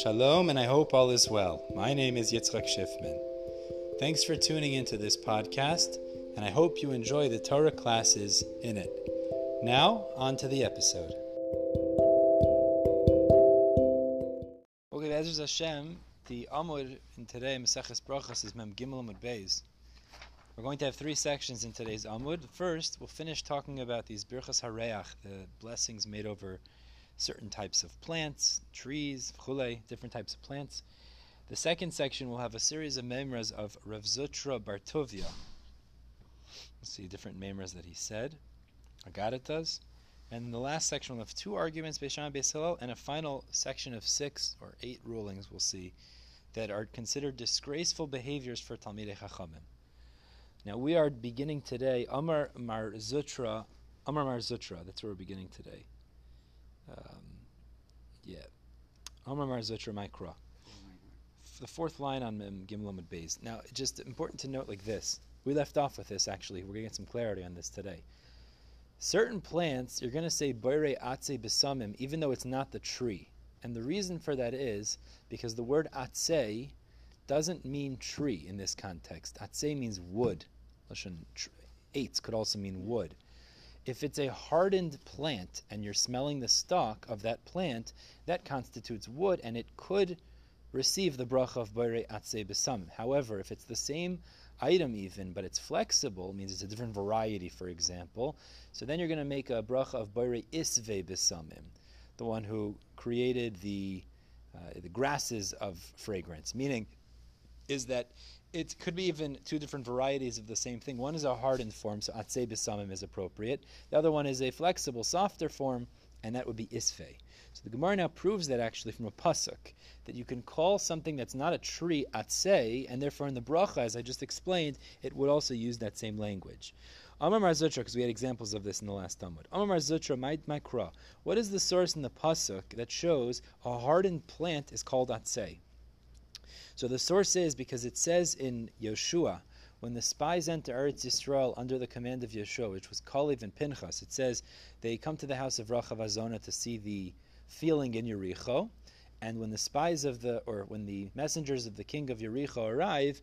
Shalom, and I hope all is well. My name is Yitzchak Schiffman. Thanks for tuning into this podcast, and I hope you enjoy the Torah classes in it. Now, on to the episode. Okay, Bezos Hashem, the Amud in today, Maseches Brachas, is Mem Gimel Amud Beis. We're going to have three sections in today's Amud. First, we'll finish talking about these Birchas Hareach, the blessings made over certain types of plants, trees, chule, different types of plants. The second section will have a series of memras of Rav Zutra Bartovia. See different memras that he said. Agadat does. And in the last section, we'll have two arguments, Beishan Beis and a final section of six or eight rulings we'll see that are considered disgraceful behaviors for Talmidei Chachamim. Now we are beginning today Amar Mar Zutra, Amar Mar Zutra. That's where we're beginning today. Um, yeah. Amar Mar Zutra Mikra. The fourth line on um, Gimel Amud. Now, just important to note like this. We left off with this actually. We're going to get some clarity on this today. Certain plants, you're going to say Boire Atse Besamim, even though it's not the tree. And the reason for that is because the word Atse doesn't mean tree in this context. Atse means wood. Lashon eitz could also mean wood. If it's a hardened plant and you're smelling the stalk of that plant, that constitutes wood and it could receive the bracha of Boire Atse Besam. However, if it's the same item even, but it's flexible, means it's a different variety, for example, so then you're going to make a bracha of Boire Isve Besamim, the one who created the uh, the grasses of fragrance, meaning is that it could be even two different varieties of the same thing. One is a hardened form, so atzei besamim is appropriate. The other one is a flexible, softer form, and that would be isfei. So the Gemara now proves that actually from a pasuk that you can call something that's not a tree atzei, and therefore in the bracha, as I just explained, it would also use that same language. Amar Mar Zutra, because we had examples of this in the last Talmud. Amar Mar Zutra, Mikra. What is the source in the pasuk that shows a hardened plant is called atzei? So the source is because it says in Yoshua, when the spies enter Eretz Yisrael under the command of Yeshua, which was Kalev and Pinchas, it says they come to the house of Rachav Azona to see the feeling in Yericho. And when the spies of the, or when the messengers of the king of Yericho arrive,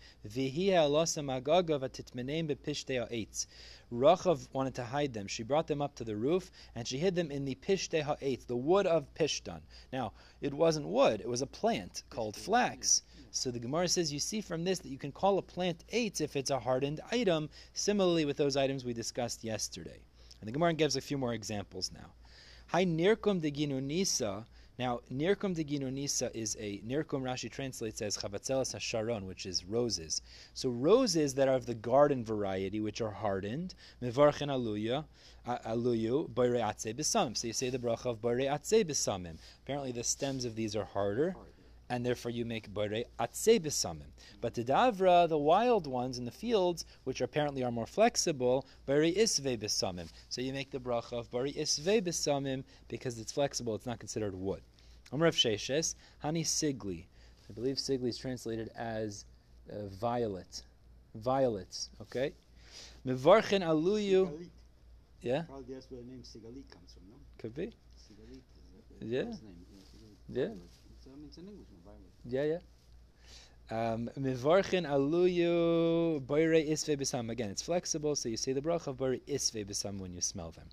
Rachav wanted to hide them. She brought them up to the roof, and she hid them in the pishtei ha'etz, the wood of pishtan. Now, it wasn't wood; it was a plant called flax. So the Gemara says you see from this that you can call a plant eitz if it's a hardened item, similarly with those items we discussed yesterday. And the Gemara gives a few more examples now. Hi nirkum de ginunisa. Now, nirkum de ginunisa is a nirkum. Rashi translates as chavatzelas hasharon, which is roses. So roses that are of the garden variety, which are hardened, mevarchen aluya, aluyu, boire atze besamim. So you say the bracha of boire atze besamim. Apparently, the stems of these are harder and therefore you make bore atse besamim. But the davra, the wild ones in the fields, which apparently are more flexible, bore isve besamim. So you make the bracha of bore isve besamim because it's flexible, it's not considered wood. Amrav Sheshes, Hani Sigli. I believe Sigli is translated as uh, violet. Violets, okay? Mevarchen aluyu. Yeah? Probably that's where the name Sigalit comes from, no? Could be. Sigalit is the Yeah. name. Yeah. Mean, it's an English. Yeah, yeah. Um, Mevarchin aluyu boire isve besam. Again, it's flexible, so you say the bracha of boire isve besam when you smell them.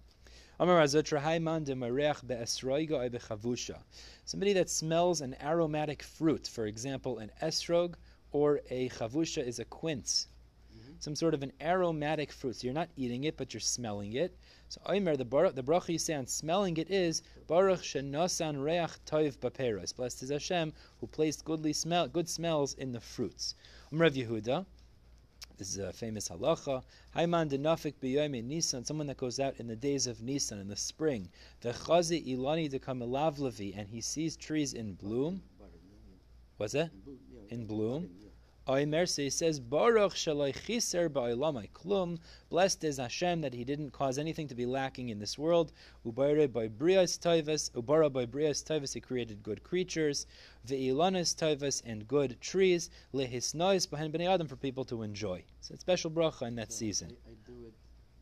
Amar Azotra Haiman de Mareach be'esroiga bechavusha. Somebody that smells an aromatic fruit, for example, an esrog or a chavusha is a quince. Some sort of an aromatic fruit. So you're not eating it, but you're smelling it. So Omer, the, bar- the bracha you say on smelling it is Baruch shenosan reach toiv baperos. Blessed is Hashem who placed goodly smell, good smells in the fruits. Umrav Yehuda. This is a famous halacha. Haiman denafik b'yomi Nisan, someone that goes out in the days of Nisan in the spring. V'chazi ilani dekamelavlevi, and he sees trees in bloom. Was yeah, What's that? yeah. Bo- yeah, In bloom? Budding, yeah. Oimer, so he says, Baruch shaloi chiser ba'ilamai klum. Blessed is Hashem that he didn't cause anything to be lacking in this world. Ubare by brias toivas, ubara by brias toivas, he created good creatures. Ve'ilanis toivas, and good trees. Lehisnois behind bnei adam for people to enjoy. So it's special bracha in that season. I, I do it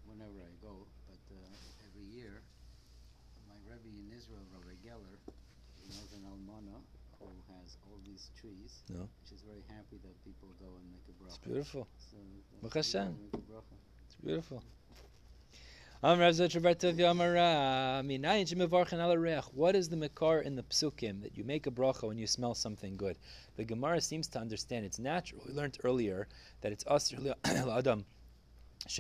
whenever I go, but uh, every year, my Rebbe in Israel, Rabbi Geller, he knows an almana who has all these trees. No. She's very happy that people go and make a bracha. It's beautiful. So Baruch that's why we Hashem. make a bracha. It's beautiful. Am Rav Zutra bar Tovia Amar Rav, minayin shemevarchen ala reach. What is the makar in the psukim that you make a bracha when you smell something good? The Gemara seems to understand it's natural. We learned earlier that it's asr adam It's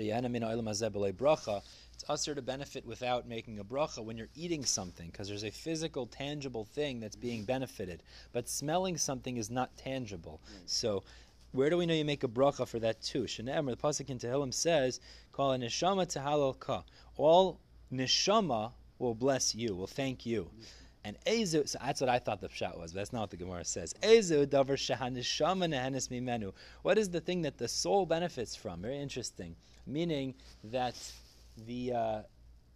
asr to benefit without making a bracha when you're eating something because there's a physical, tangible thing that's being benefited. But smelling something is not tangible. So where do we know you make a bracha for that too? Shne'emar, the pasuk in Tehillim says, "Call a neshama tahalal ka." All neshama will bless you, will thank you. And ezu, so that's what I thought the pshat was, but that's not what the Gemara says. Ezu davar shehaneshama nehenes mimenu. What is the thing that the soul benefits from? Very interesting. Meaning that the uh,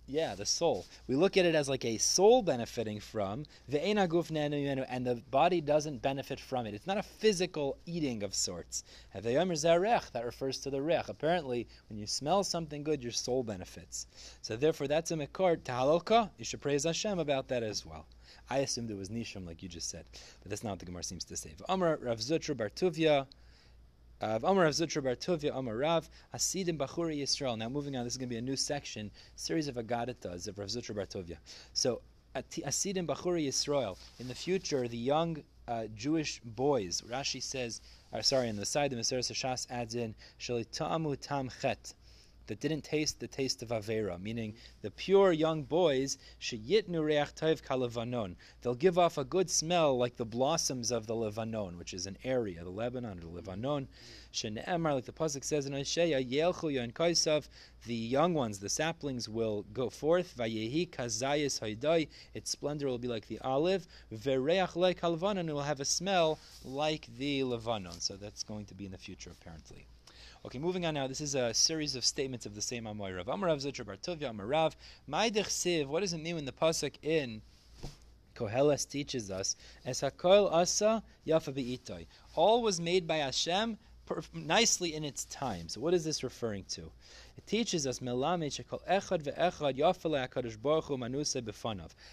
yeah, the soul. We look at it as like a soul benefiting from ve'ena guf nehenu and the body doesn't benefit from it. It's not a physical eating of sorts. That refers to the rech. Apparently, when you smell something good, your soul benefits. So therefore, that's a mekar tahalolka. You should praise Hashem about that as well. I assumed it was nisham, like you just said, but that's not what the Gemara seems to say. Amar Rav Zutra Bar Of Amar Rav Zutra Bar Tuvia Amar Rav Hasidim Bachuri Yisrael. Now moving on, this is going to be a new section, series of agadatas of Rav Zutra Bar Tuvia. So Hasidim Bachuri Yisrael. In the future, the young uh, Jewish boys. Rashi says, uh, sorry, on the side, the Mesores Hashas adds in Shalitamu Tam Chet that didn't taste the taste of Avera, meaning the pure young boys, sheyitnu reach tov kalavanon. They'll give off a good smell like the blossoms of the Levanon, which is an area, the Lebanon the Levanon. Shene'emar, like the pasuk says in Isaiah, Yelchu yon kaisav, the young ones, the saplings will go forth. Vayehi kazayis haidai, its splendor will be like the olive. Vereach like kalavanon, it will have a smell like the Levanon. So that's going to be in the future, apparently. Okay, moving on now. This is a series of statements of the same Amoy Rav. Amarav Zutra Bar Tovia Amarav. Siv. What does it mean when the pasuk in Koheles teaches us as Hakol Asa Yafa Be'itoi? All was made by Hashem nicely in its time. So what is this referring to? It teaches us.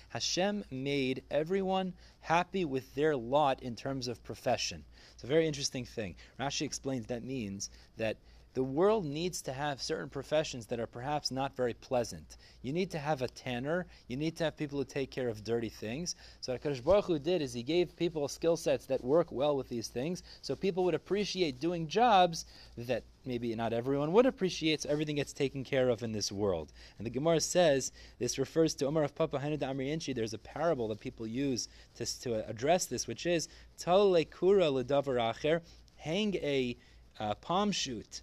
Hashem made everyone happy with their lot in terms of profession. It's a very interesting thing. Rashi explains that means that the world needs to have certain professions that are perhaps not very pleasant. You need to have a tanner. You need to have people who take care of dirty things. So what Hakadosh Baruch Hu did is He gave people skill sets that work well with these things, so people would appreciate doing jobs that maybe not everyone would appreciate. So everything gets taken care of in this world. And the Gemara says this refers to Omar of Papa Hanuda Amriyenchi. There's a parable that people use to, to address this, which is Tal lekura ledavar acher, hang a uh, palm shoot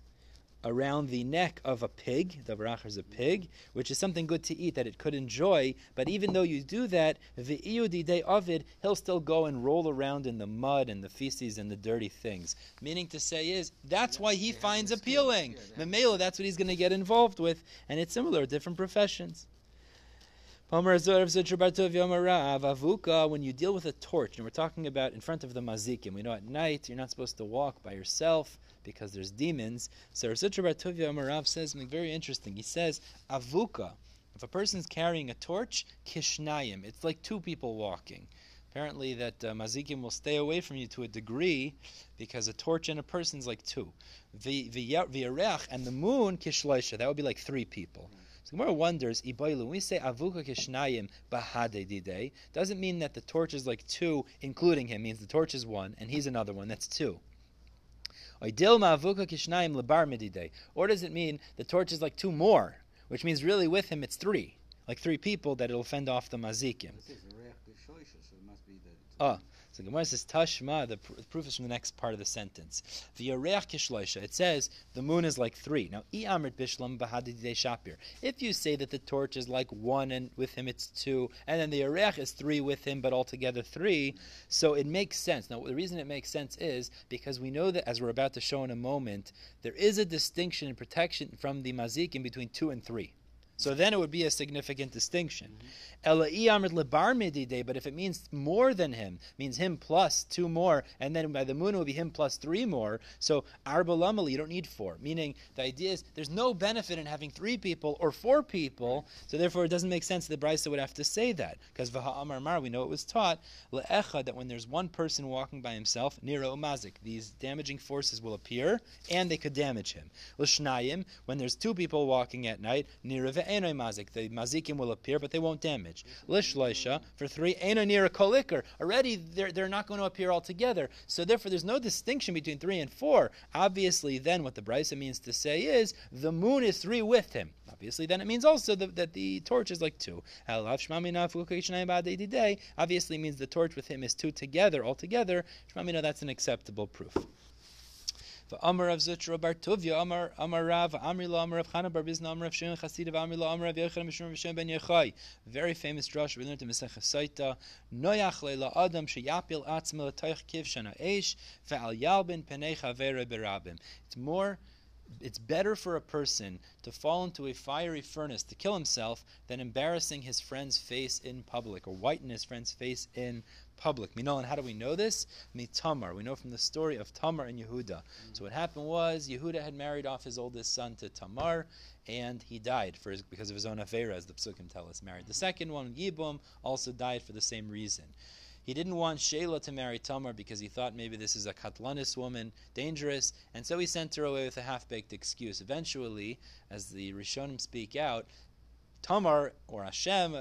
around the neck of a pig, the barach is a pig, which is something good to eat that it could enjoy. But even though you do that, the day Ovid, he'll still go and roll around in the mud and the feces and the dirty things. Meaning to say is that's why he finds appealing. They that's what he's going to get involved with, and it's similar, different professions. When you deal with a torch, and we're talking about in front of the mazikim, we know at night you're not supposed to walk by yourself because there's demons. So Rav Zitr Bar Tov Yomer says something very interesting. He says, Avuka, if a person's carrying a torch, Kishnayim, it's like two people walking. Apparently, that uh, mazikim will stay away from you to a degree because a torch and a person's like two. The V'yarech and the moon, Kishloisha, that would be like three people. Gemara wonders, Ibailu, when we say avuka kishnayim bahade dide, doesn't mean that the torch is like two, including him, means the torch is one, and he's another one, that's two. Oidilma avuka kishnayim lebar medide. Or does it mean the torch is like two more, which means really with him it's three, like three people that it'll fend off the mazikim. This is a reach so it must be that it's Oh, so Gemara says Tashma. The, pr- the proof is from the next part of the sentence. V'yareach kishloisha. It says the moon is like three. Now, i'amrit bishlam shapir. If you say that the torch is like one and with him it's two, and then the yareach is three with him, but altogether three, so it makes sense. Now, the reason it makes sense is because we know that, as we're about to show in a moment, there is a distinction and protection from the mazikim between two and three. So then it would be a significant distinction. Mm-hmm. Ela'i amrit lebar midide, but if it means more than him, means him plus two more, and then by the moon it would be him plus three more. So arba lamali, you don't need four. Meaning the idea is there's no benefit in having three people or four people. So therefore, it doesn't make sense. The brisa would have to say that because v'ha'amar mar, we know it was taught le'echa that when there's one person walking by himself, nira umazik, these damaging forces will appear and they could damage him. L'shnayim, when there's two people walking at night, nira mazik, the mazikim will appear but they won't damage. Lishloisha, for three, eno nira kolikar, already they're, they're not going to appear altogether. So therefore, there's no distinction between three and four. Obviously, then what the brisa means to say is the moon is three with him. Obviously, then it means also that, that the torch is like two. Obviously, means the torch with him is two together, altogether. Shmamina, that's an acceptable proof. Amar of Zutra bar Tuvia, Amar Amar Rav, Amri La Amar of Chana bar Bizna, Amar of Shimon Chasid of Amri La Amar of Yechon Mishum Mishum ben Yechai. Very famous drush we learned in Mesech Saita. Noyach leila Adam sheyapil atzmel toich kiv shana eish ve'al yalbin penei chavere berabim. It's more it's better for a person to fall into a fiery furnace to kill himself than embarrassing his friend's face in public or whiten his friend's face in public. Minol, and how do we know this? Tamar. We know from the story of Tamar and Yehuda. So what happened was Yehuda had married off his oldest son to Tamar, and he died for his, because of his own affair, as the psukim tell us. Married the second one, Yibum, also died for the same reason. He didn't want Sheila to marry Tamar because he thought maybe this is a Katlanis woman, dangerous, and so he sent her away with a half baked excuse. Eventually, as the Rishonim speak out, Tamar or Hashem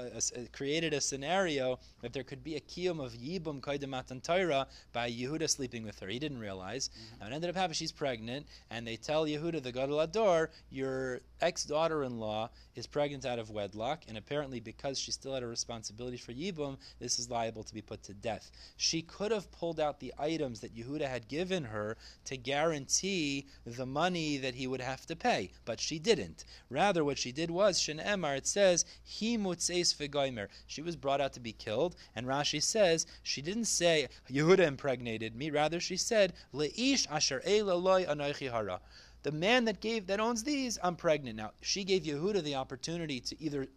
created a scenario that there could be a kiyum of Yibum Kaidamatan Torah by Yehuda sleeping with her. He didn't realize. Mm-hmm. And it ended up happening, she's pregnant, and they tell Yehuda, the Gadol Ador, your ex daughter in law is pregnant out of wedlock, and apparently because she still had a responsibility for Yibum, this is liable to be put to death. She could have pulled out the items that Yehuda had given her to guarantee the money that he would have to pay, but she didn't. Rather, what she did was, Shin Emar, it says, He mutzeis v'goimer. She was brought out to be killed, and Rashi says, she didn't say, Yehuda impregnated me, rather she said, Le'ish asher anoichi hara the man that gave that owns these, I'm pregnant. Now she gave Yehuda the opportunity to either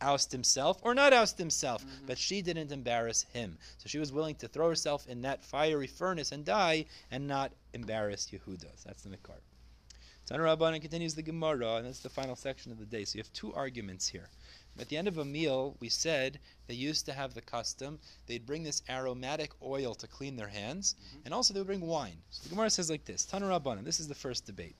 oust himself or not oust himself, mm-hmm. but she didn't embarrass him. So she was willing to throw herself in that fiery furnace and die and not embarrass Yehuda. So that's the Mikar. Tanu Rabbanan continues the Gemara, and that's the final section of the day. So you have two arguments here. At the end of a meal, we said they used to have the custom, they'd bring this aromatic oil to clean their hands, mm-hmm. and also they would bring wine. So the Gemara says like this Tanu Rabbanan, this is the first debate.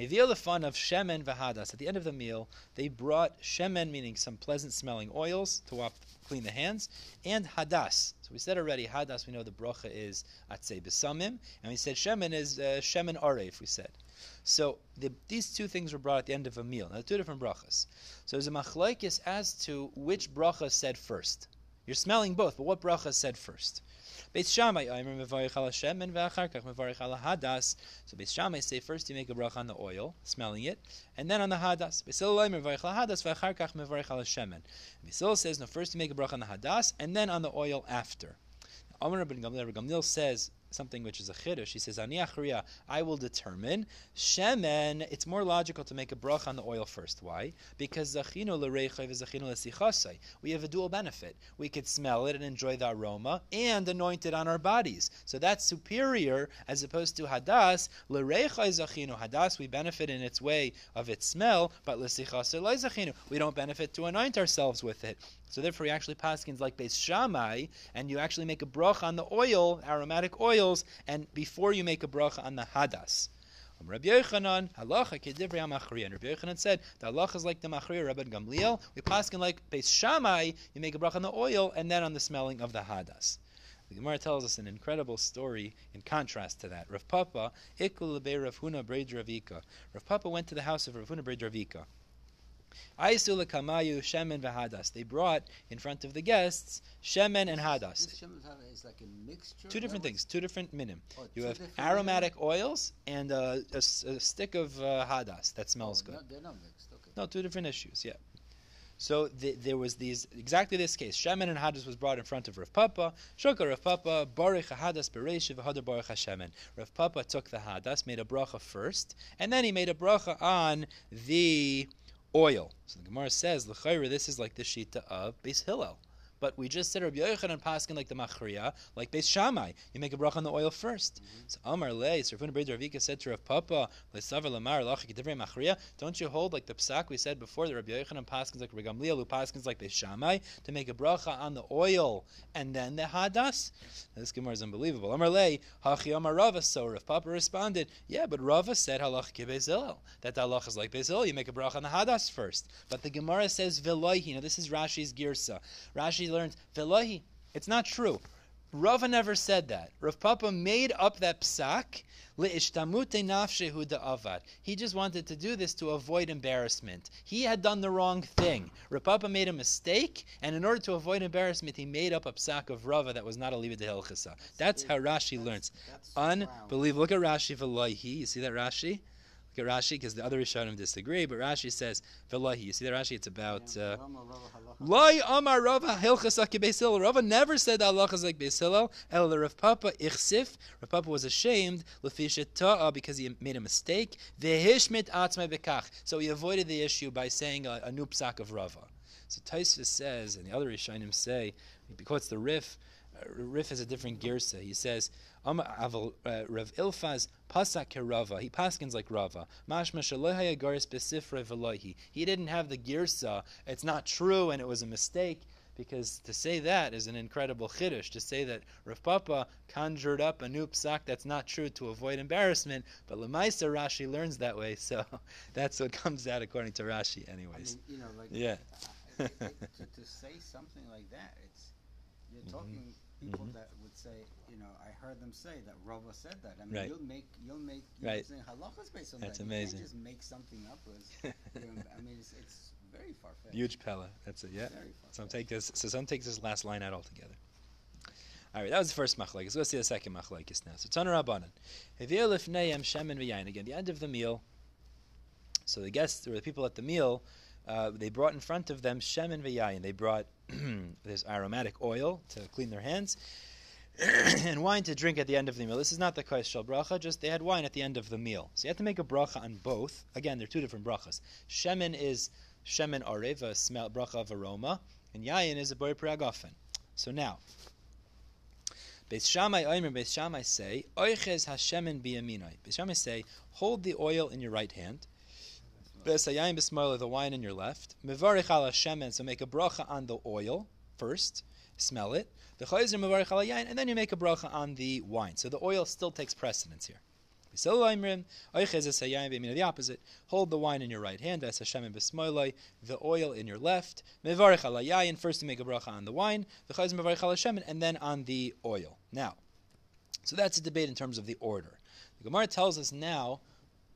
Hevil the fun of shemen vahadas. At the end of the meal, they brought shemen, meaning some pleasant smelling oils to wap, clean the hands, and hadas. So we said already, hadas, we know the bracha is atzei besamim, and we said shemen is uh, shemen aref, we said. So the, these two things were brought at the end of a meal. Now, two different brachas. So there's a machlaikis as to which bracha said first. You're smelling both, but what bracha said first? Beis Shammai, Aimer mevarich al and v'acharkach mevarich al hadas. So Beis Shammai say first you make a bracha on the oil, smelling it, and then on the hadas. Beis Hillel mevarich al hadas, v'acharkach mevarich al says no, first you make a bracha on the hadas, and then on the oil after. Amr Rabban Gamliel says something which is a chiddush. He says, "Ani achriya, I will determine shemen." It's more logical to make a bracha on the oil first. Why? Because zachino l'reichav is zachino l'sichasai. We have a dual benefit. We could smell it and enjoy the aroma, and anoint it on our bodies. So that's superior as opposed to hadas. L'reichai zachino hadas. We benefit in its way of its smell, but l'sichasai zachino. We don't benefit to anoint ourselves with it. So therefore, he actually paskins like Beis Shammai, and you actually make a bracha on the oil, aromatic and before you make a bracha on the hadas. Um, Rabbi Yochanan, halacha kedivrei amachriya. And Rabbi Yochanan said the halacha is like the machriya Rabbi Gamliel. We paskin like Beis Shammai. You make a bracha on the oil and then on the smelling of the hadas. The Gemara tells us an incredible story in contrast to that. Rav Papa, ikul Rav Huna. Rav Papa went to the house of Rav Huna Ravika. Aisula kamayu shemen v'hadas. They brought in front of the guests shemen and hadas. This shemen is like a mixture. Two different things, two different minim. Oh, you have aromatic minim? oils and a, a, a, stick of uh, hadas that smells oh, good. No, they're not mixed. Okay. No, two different issues. Yeah. So the, there was these exactly this case. Shemen and Hadas was brought in front of Rav Papa. Shukar Rav Papa Baruch Hadas Bereshiv Hadar Baruch Hashemen. Rav Papa took the Hadas, made a bracha first, and then he made a bracha on the oil. So the Gemara says, this is like the shita of Beis Hillel. But we just said Rabbi Yochanan Paskin like the Machriya, like Beis Shammai. You make a bracha on the oil 1st mm-hmm. So Amar Le, Srafun Brid Ravika said to Rav Papa, Lesavar Lamar Lachik Divrei Machriya. Don't you hold like the psak we said before that Rabbi Yochanan Paskins like Rabbi Gamliel, who Paskins like Beis Shammai, to make a bracha on the oil and then the hadas? This Gemara is unbelievable. Amar Le, Hachi Amar Rava. So Rav Papa responded, Yeah, but Rava said halach Beis Hillel. That the halach is like Beis Hillel. You make a bracha on the hadas first. But the Gemara says Veloihi. Now this is Rashi's girsa. Rashi learns Velohi. It's not true. Rava never said that. Rav Papa made up that psak avad. He just wanted to do this to avoid embarrassment. He had done the wrong thing. Rav Papa made a mistake, and in order to avoid embarrassment, he made up a psak of Rava that was not a liva de hilchasa. That's how Rashi learns. Unbelievable. Look at Rashi v'loihi. You see that Rashi? Look at Rashi because the other Rishonim disagree, but Rashi says Velahi. You see that Rashi? It's about uh, Loi Amar Rava Hilchasaki Beisil. Rava never said that Allah is like Beisil. El Rav Papa Ichsif. Rav Papa was ashamed Lefisha Ta'a because he made a mistake. Vehishmit Atzmai Bekach. So he avoided the issue by saying a, a new psak of Rava. So Taisva says, and the other Rishonim say, because the Rif. Uh, Rif has a different girsa. He says, uh, Rav Ilfaz pasak Rava. He paskins like Rava. Mashma shalohaya garis besifre velohi. He didn't have the girsa. It's not true, and it was a mistake. Because to say that is an incredible chiddush. To say that Rav Papa conjured up a new psak that's not true to avoid embarrassment, but Lemaisa Rashi learns that way, so that's what comes out according to Rashi, anyways. I mean, you know, like yeah. To, to, say something like that, it's you're mm-hmm. talking people mm-hmm. that would say, you know, I heard them say that Rava said that. I mean, right. you'll make, you'll make, you'll right. halachas based on That's that. amazing. You can't just make something up. As, you know, I mean, it's, it's very far fetched. Huge pella. That's it. Yeah. Very Some take this. So some take this last line out altogether. All right, that was the first machlekes. Let's see the second machlekes now. So Tana Rabbanan, shemen v'yayin. Again, the end of the meal. So the guests or the people at the meal, uh, they brought in front of them shemen v'yayin. They brought this aromatic oil to clean their hands, and wine to drink at the end of the meal. This is not the kais shel bracha, just they had wine at the end of the meal. So you have to make a bracha on both. Again, they're two different brachas. Shemen is shemen arev, a smell bracha of aroma, and yayin is a boy pragafen. So now, Beis Shammai Oimer, Beis Shammai say, Oiches Hashemen biyaminai. Beis Shammai say, hold the oil in your right hand. The wine in your left. So make a bracha on the oil first, smell it. Yain, and then you make a bracha on the wine. So the oil still takes precedence here. The opposite. Hold the wine in your right hand, the oil in your left. First you make a bracha on the wine, and then on the oil. Now, so that's a debate in terms of the order. The Gemara tells us now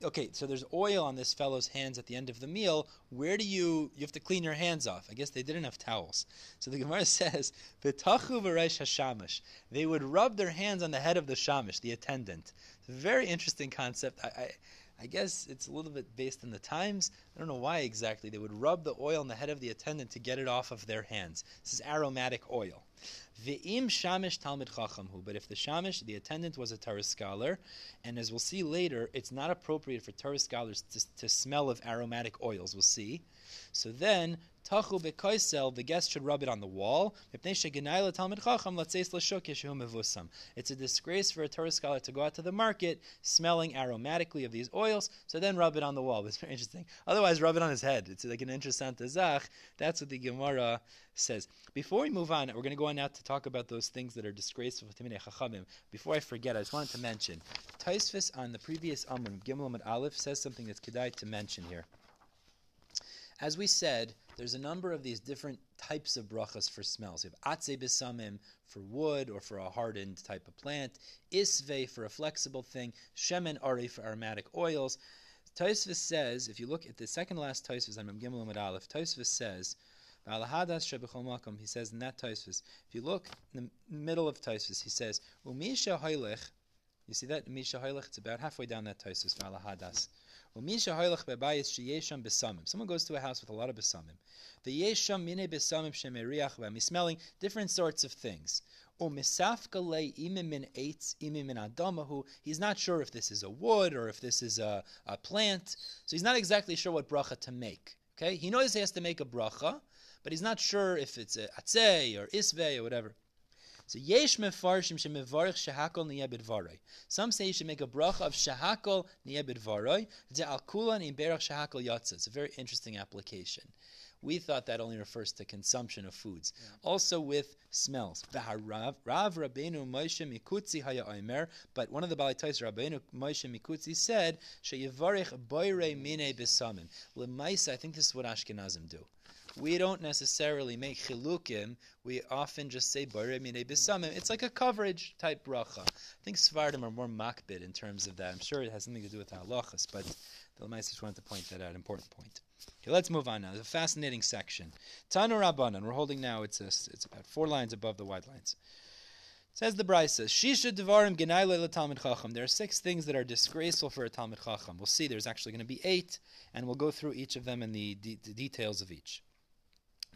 okay, so there's oil on this fellow's hands at the end of the meal. Where do you you have to clean your hands off? I guess they didn't have towels. So the Gemara says, "V'tachu v'reish hashamish." They would rub their hands on the head of the shamish, the attendant. It's a very interesting concept. I, I, I guess it's a little bit based on the times. I don't know why exactly. They would rub the oil on the head of the attendant to get it off of their hands. This is aromatic oil. Ve'im shamish talmid. But if the shamish, the attendant, was a Torah scholar, and as we'll see later, it's not appropriate for Torah scholars to, to smell of aromatic oils. We'll see. So then Tachu bekoisel, the guest should rub it on the wall. It's a disgrace for a Torah scholar to go out to the market smelling aromatically of these oils, so then rub it on the wall. It's very interesting. Otherwise, rub it on his head. It's like an interesting zach. That's what the Gemara says. Before we move on, we're going to go on now to talk about those things that are disgraceful to Timinei Chachamim. Before I forget, I just wanted to mention Taisvis on the previous Amr, Gimel Aleph, says something that's kedai to mention here. As we said, there's a number of these different types of brachas for smells. You have atze besamim for wood or for a hardened type of plant, isve for a flexible thing, shemen ari for aromatic oils. Taisvis says, if you look at the second last Taisvis on Gimel Amid Aleph, Taisvis says, he says in that Taisvis, if you look in the middle of Taisvis, he says, Umisha you see that? Misha it's about halfway down that Taisvis, Valahadas. Someone goes to a house with a lot of besamim. The yesham mine besamim shemeriach He's smelling different sorts of things. He's not sure if this is a wood or if this is a, a plant, so he's not exactly sure what bracha to make. Okay, he knows he has to make a bracha, but he's not sure if it's a atzei or isvei or whatever. So yesh mefarshim shemevarich shehakol niyebid varoi. Some say you should make a bracha of shehakol niyebid varoi. Al kulan in berach shehakol yatsa. It's a very interesting application. We thought that only refers to consumption of foods. Yeah. Also with smells. Rav Rabbeinu Moshe Mikutzi Haya Omer, but one of the Balitais Rabbeinu Moshe Mikutzi said, Sheyivarich Boire Mine Besamim. Lemaisa, I think this is what Ashkenazim do we don't necessarily make chilukim. We often just say bare mine bisamim. It's like a coverage type bracha. I think Svardim are more makbid in terms of that. I'm sure it has something to do with halachas, but the Lemais just wanted to point that out. Important point. Okay, let's move on now. It's a fascinating section. Tanu Rabbanan. We're holding now. It's a, it's about four lines above the wide lines. Says the Brisa, Shisha Devarim Genayle Talmud Chacham. There are six things that are disgraceful for a Talmud Chacham. We'll see. There's actually going to be eight, and we'll go through each of them and the, the, the details of each.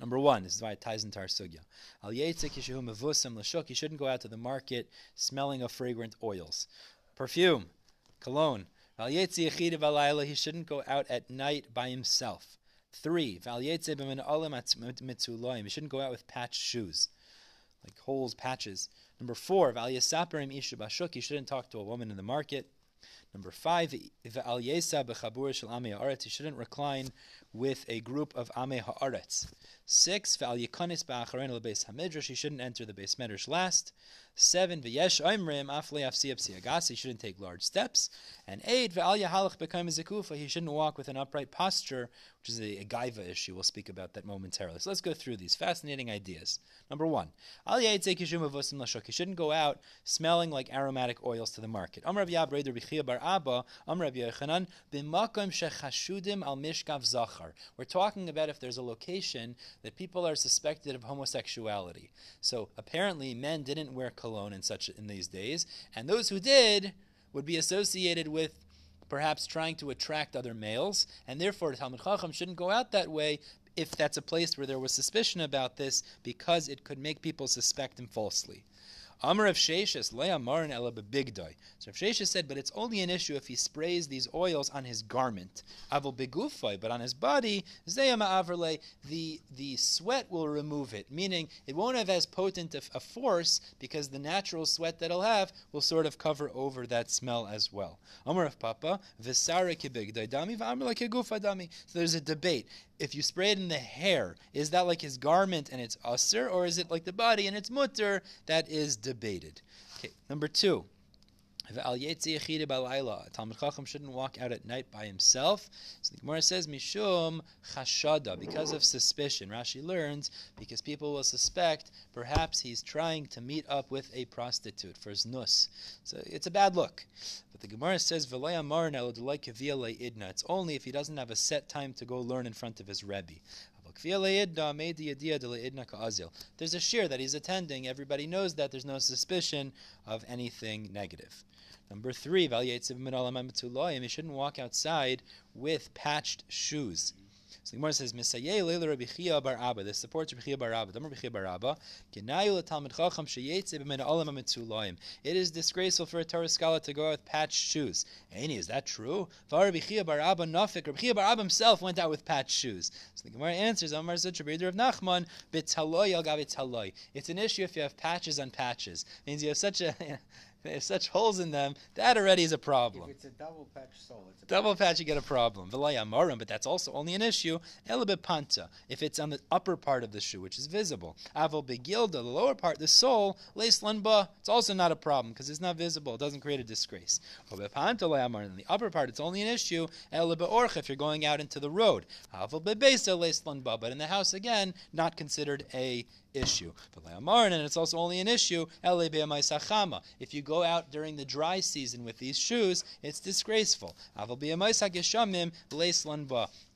Number one, this is why it ties into our sugya. Al lashuk. You shouldn't go out to the market smelling of fragrant oils, perfume, cologne. Al He shouldn't go out at night by himself. Three, he shouldn't go out with patched shoes, like holes, patches. Number four, he shouldn't talk to a woman in the market. Number five, he shouldn't recline with a group of Ame Haaretz. Six, Val Yikonis Ba'acharein Beis Hamidrash, he shouldn't enter the Beis Medrash last. Seven, V'yesh Oimrim Afle Afsi Agas, he shouldn't take large steps. And eight, V'al Yahalach B'kaim Zekufa, he shouldn't walk with an upright posture, which is a, a gaiva issue. We'll speak about that momentarily. So let's go through these fascinating ideas. Number one, Al He shouldn't go out smelling like aromatic oils to the market. Amr Rav B'chia Bar Abba, Amr Rav Yochanan, B'makom Shechashudim Al Mishkav Zachar. We're talking about if there's a location that people are suspected of homosexuality. So apparently men didn't wear cologne and such in these days, and those who did would be associated with perhaps trying to attract other males, and therefore Talmud Chacham shouldn't go out that way if that's a place where there was suspicion about this, because it could make people suspect him falsely. Amar of Sheshes, Leah Marin Ela Bebigdoi. So Sheshes said, but it's only an issue if he sprays these oils on his garment. Avol Begufoi, but on his body, Zeyama Averle, the the sweat will remove it, meaning it won't have as potent a, a force because the natural sweat that it'll have will sort of cover over that smell as well. Amar of Papa, Vesara Kibigdoi Dami, V'amar Dami. So there's a debate if you spray it in the hair, is that like his garment and it's usr, or is it like the body and it's mutter? That is debated. Okay, number two. Talmud Chacham shouldn't walk out at night by himself. So the Gemara says, Mishum chashada, because of suspicion. Rashi learns, because people will suspect perhaps he's trying to meet up with a prostitute for his nus. So it's a bad look. But the Gemara says, It's only if he doesn't have a set time to go learn in front of his Rebbe. There's a shir that he's attending. Everybody knows that. There's no suspicion of anything negative. Number three, he shouldn't walk outside with patched shoes. So the Gemara says, "Misayei leila Rabbi Chia bar Abba." This supports Rabbi Chia bar Abba. Rabbi Chia bar Abba. Chacham. It is disgraceful for a Torah scholar to go out with patched shoes. Any is that true? For Rabbi Chia bar Abba nafik. Rabbi Chia bar Abba himself went out with patched shoes. So the Gemara answers, "Amar Zut Rabbi of Nachman b'taloy al gavi It's an issue if you have patches on patches. It means you have such a There's such holes in them, that already is a problem. If it's a double patch sole, it's a double patch, you get a problem. V'layamarim, but that's also only an issue. Elabit panta, if it's on the upper part of the shoe, which is visible. Avol begilda, the lower part, the sole, lanba, it's also not a problem because it's not visible. It doesn't create a disgrace. Panta layamarim, in the upper part, it's only an issue. Elabit if you're going out into the road. Avol bebesa lanba, but in the house again, not considered a issue. But And it's also only an issue if you go out during the dry season with these shoes, it's disgraceful.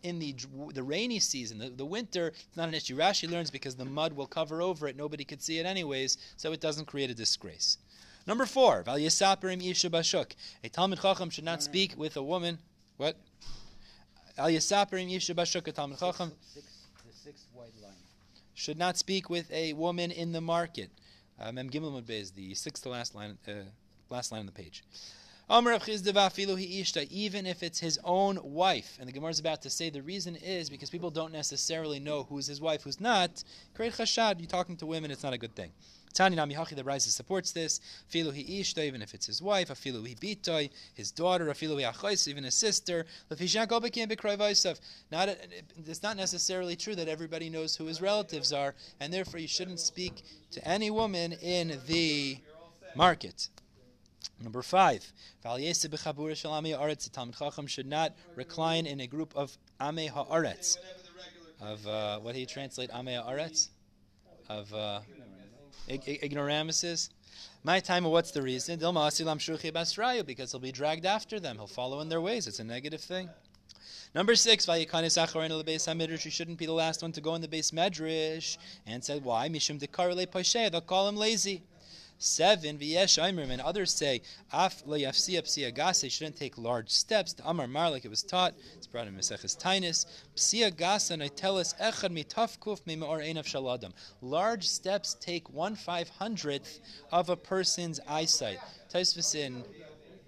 In the the rainy season, the, the winter, it's not an issue. Rashi learns because the mud will cover over it, nobody could see it anyways, so it doesn't create a disgrace. Number four, a Talmud Chacham should not speak with a woman. What? Al Yasaperim Yisha Bashuk, a Talmud Chacham should not speak with a woman in the market. Uh, Mem Gimel is the sixth to last line, uh, last line on the page. Even if it's his own wife. And the Gemara is about to say the reason is because people don't necessarily know who's his wife, who's not. Great chashad, you're talking to women, it's not a good thing. Tani Nami the Raisa supports this. Filu hi ishta, even if it's his wife. Afilu hi bitoi, his daughter. Afilu hi achos, even his sister. Not, it's not necessarily true that everybody knows who his relatives are, and therefore you shouldn't speak to any woman in the market. Number five, should not recline in a group of Ame Haaretz. Of uh, what do you translate Ame Haaretz? Of uh, ignoramuses. My time, what's the reason? Because he'll be dragged after them. He'll follow in their ways. It's a negative thing. Number six, you shouldn't be the last one to go in the base medrash. And said, why? Mishum They'll call him lazy. Seven, v'yesh oimrim, and others say, af leyafsi psia gase, shouldn't take large steps. The Amar Mar, like it was taught, it's brought in Meseches Tainus. Psia gasa noitelis echad mitafkuf me'or einav shaladam. Large steps take one five hundredth of a person's eyesight. Taisvis in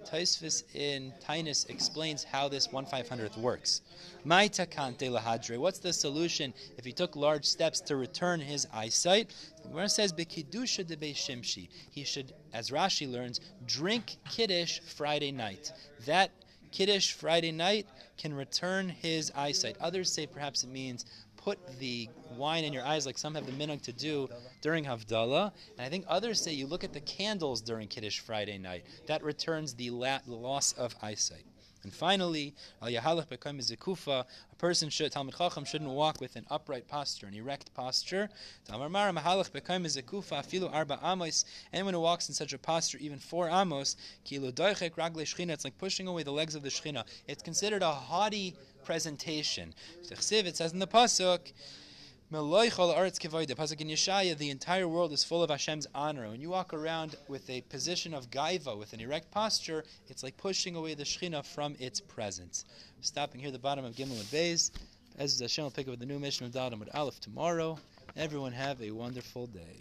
Taisvis in Tainus explains how this one five hundredth works. My takante lahadre. What's the solution if he took large steps to return his eyesight? The Gemara says bekidusha de shimshi. He should, as Rashi learns, drink kiddush Friday night. That kiddush Friday night can return his eyesight. Others say perhaps it means put the wine in your eyes like some have the minhag to do during Havdalah. And I think others say you look at the candles during Kiddush Friday night. That returns the, la- loss of eyesight. And finally, al yahalach bekam zikufa, a person should Talmud Chacham shouldn't walk with an upright posture, an erect posture. Tamar mara mahalach bekam zikufa afilu arba amos. Anyone who walks in such a posture, even four amos, kilo doichek ragle shchina. It's like pushing away the legs of the shchina. It's considered a haughty presentation. It says in the pasuk. Pasuk in Yeshaya, the entire world is full of Hashem's honor. When you walk around with a position of gaiva, with an erect posture, it's like pushing away the Shechina from its presence. Stopping here at the bottom of Gimel and Beis. As Hashem will pick up the new mission of Dadam with Aleph tomorrow. Everyone have a wonderful day.